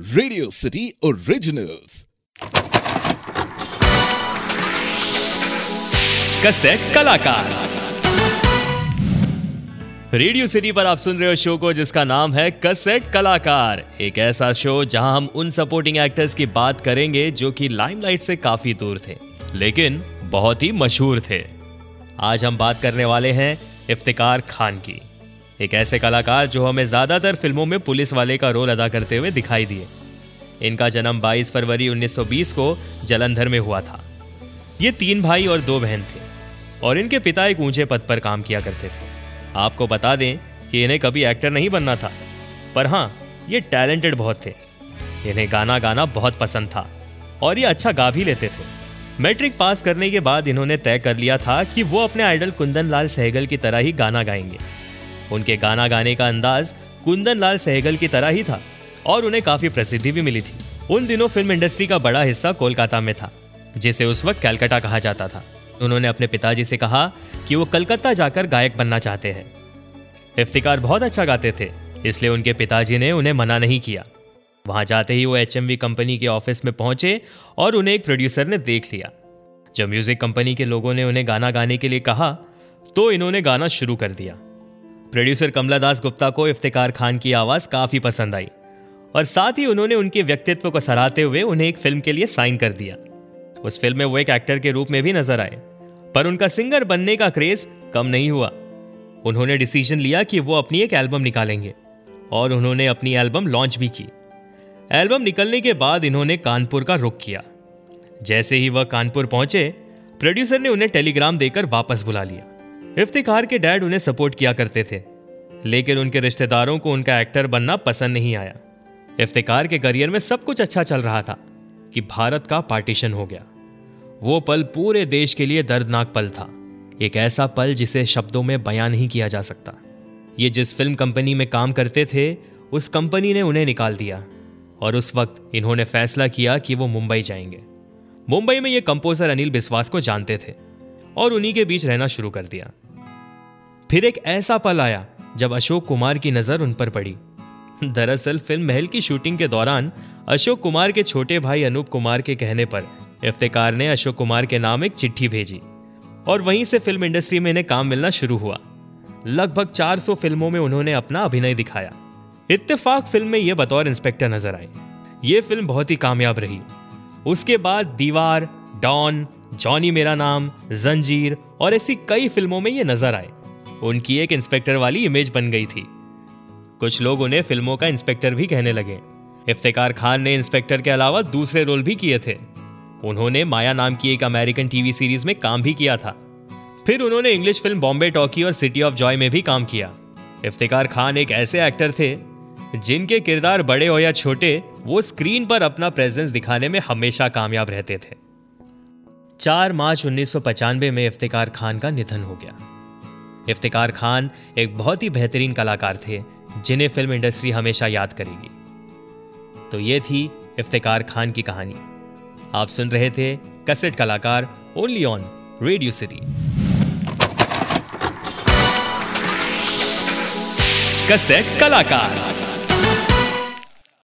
Radio City Originals cassette कलाकार Radio City पर आप सुन रहे हो शो को, जिसका नाम है कसेट कलाकार एक ऐसा शो जहाँ हम उन सपोर्टिंग एक्टर्स की बात करेंगे जो कि लाइमलाइट से काफ़ी दूर थे, लेकिन बहुत ही मशहूर थे। आज हम बात करने वाले हैं इफ्तिकार खान की। एक ऐसे कलाकार जो हमें ज़्यादातर फ़िल्मों में पुलिस वाले का रोल अदा करते हुए दिखाई दिए। इनका जन्म 22 फरवरी 1920 को जलंधर में हुआ था। ये तीन भाई और दो बहन थे और इनके पिता एक ऊँचे पद पर काम किया करते थे। आपको बता दें कि इन्हें कभी एक्टर नहीं बनना था, पर हाँ ये टैलेंटेड बहुत थे। इन्हें गाना गाना बहुत पसंद था और ये अच्छा गा भी लेते थे। मैट्रिक पास करने के बाद इन्होंने तय कर लिया था कि वो अपने आइडल कुंदन लाल सहगल की तरह ही गाना गाएँगे। उनके गाना गाने का अंदाज कुंदन लाल सहगल की तरह ही था और उन्हें काफ़ी प्रसिद्धि भी मिली थी। उन दिनों फ़िल्म इंडस्ट्री का बड़ा हिस्सा कोलकाता में था, जिसे उस वक्त कैलकाटा कहा जाता था। उन्होंने अपने पिताजी से कहा कि वो कलकत्ता जाकर गायक बनना चाहते हैं। इफ्तिकार बहुत अच्छा गाते थे, इसलिए उनके पिताजी ने उन्हें मना नहीं किया। वहाँ जाते ही वो एचएमवी कंपनी के ऑफ़िस में पहुँचे और उन्हें एक प्रोड्यूसर ने देख लिया। जब म्यूज़िक कंपनी के लोगों ने उन्हें गाना गाने के लिए कहा तो इन्होंने गाना शुरू कर दिया। प्रोड्यूसर कमला दास गुप्ता को इफ्तिकार खान की आवाज़ काफ़ी पसंद आई और साथ ही उन्होंने उनके व्यक्तित्व को सराहते हुए उन्हें एक फ़िल्म के लिए साइन कर दिया। उस फ़िल्म में वो एक एक्टर के रूप में भी नज़र आए, पर उनका सिंगर बनने का क्रेज कम नहीं हुआ। उन्होंने डिसीज़न लिया कि वो अपनी एक एल्बम निकालेंगे और उन्होंने अपनी एल्बम लॉन्च भी की। एल्बम निकलने के बाद इन्होंने कानपुर का रुख किया। जैसे ही वह कानपुर पहुँचे, प्रोड्यूसर ने उन्हें टेलीग्राम देकर वापस बुला लिया। इफ्तिकार के डैड उन्हें सपोर्ट किया करते थे, लेकिन उनके रिश्तेदारों को उनका एक्टर बनना पसंद नहीं आया। इफ्तिकार के करियर में सब कुछ अच्छा चल रहा था कि भारत का पार्टीशन हो गया। वो पल पूरे देश के लिए दर्दनाक पल था। एक ऐसा पल जिसे शब्दों में बयान नहीं किया जा सकता। ये जिस फ़िल्म कंपनी में काम करते थे, उस कंपनी ने उन्हें निकाल दिया। और उस वक्त इन्होंने फैसला किया कि वो मुंबई जाएँगे। मुंबई में ये कंपोजर अनिल बिस्वास को जानते थे। और उन्हीं के बीच रहना शुरू कर दिया। फिर एक ऐसा पल आया, जब अशोक कुमार की नज़र उन पर पड़ी। दरअसल फ़िल्म महल की शूटिंग के दौरान अशोक कुमार के छोटे भाई अनूप कुमार के कहने पर इफ्तिकार ने अशोक कुमार के नाम एक चिट्ठी भेजी और वहीं से फ़िल्म इंडस्ट्री में इन्हें काम मिलना शुरू हुआ। लगभग 400 फ़िल्मों में उन्होंने अपना अभिनय दिखाया। इत्तेफाक फ़िल्म में यह बतौर इंस्पेक्टर नज़र आए। ये फ़िल्म बहुत ही कामयाब रही। उसके बाद दीवार, डॉन जॉनी मेरा नाम, जंजीर, और ऐसी कई फ़िल्मों में ये नज़र आए। उनकी एक इंस्पेक्टर वाली इमेज बन गई थी। कुछ लोग उन्हें फ़िल्मों का इंस्पेक्टर भी कहने लगे। इफ्तिकार खान ने इंस्पेक्टर के अलावा दूसरे रोल भी किए थे। उन्होंने माया नाम की एक अमेरिकन टीवी सीरीज़ में काम भी किया था। फिर उन्होंने इंग्लिश फ़िल्म बॉम्बे टॉकी और सिटी ऑफ़ जॉय में भी काम किया। इफ्तिकार खान एक ऐसे एक्टर थे, जिनके किरदार बड़े हो या छोटे, वो स्क्रीन पर अपना प्रेजेंस दिखाने में हमेशा कामयाब रहते थे। चार मार्च उन्नीस में इफ्तिकार खान का निधन हो गया। इफ्तिकार खान एक बहुत ही बेहतरीन कलाकार थे, जिन्हें फ़िल्म इंडस्ट्री हमेशा याद करेगी। तो ये थी इफ्तिकार खान की कहानी। आप सुन रहे थे कसेट कलाकार only on radio city. Cassette कलाकार।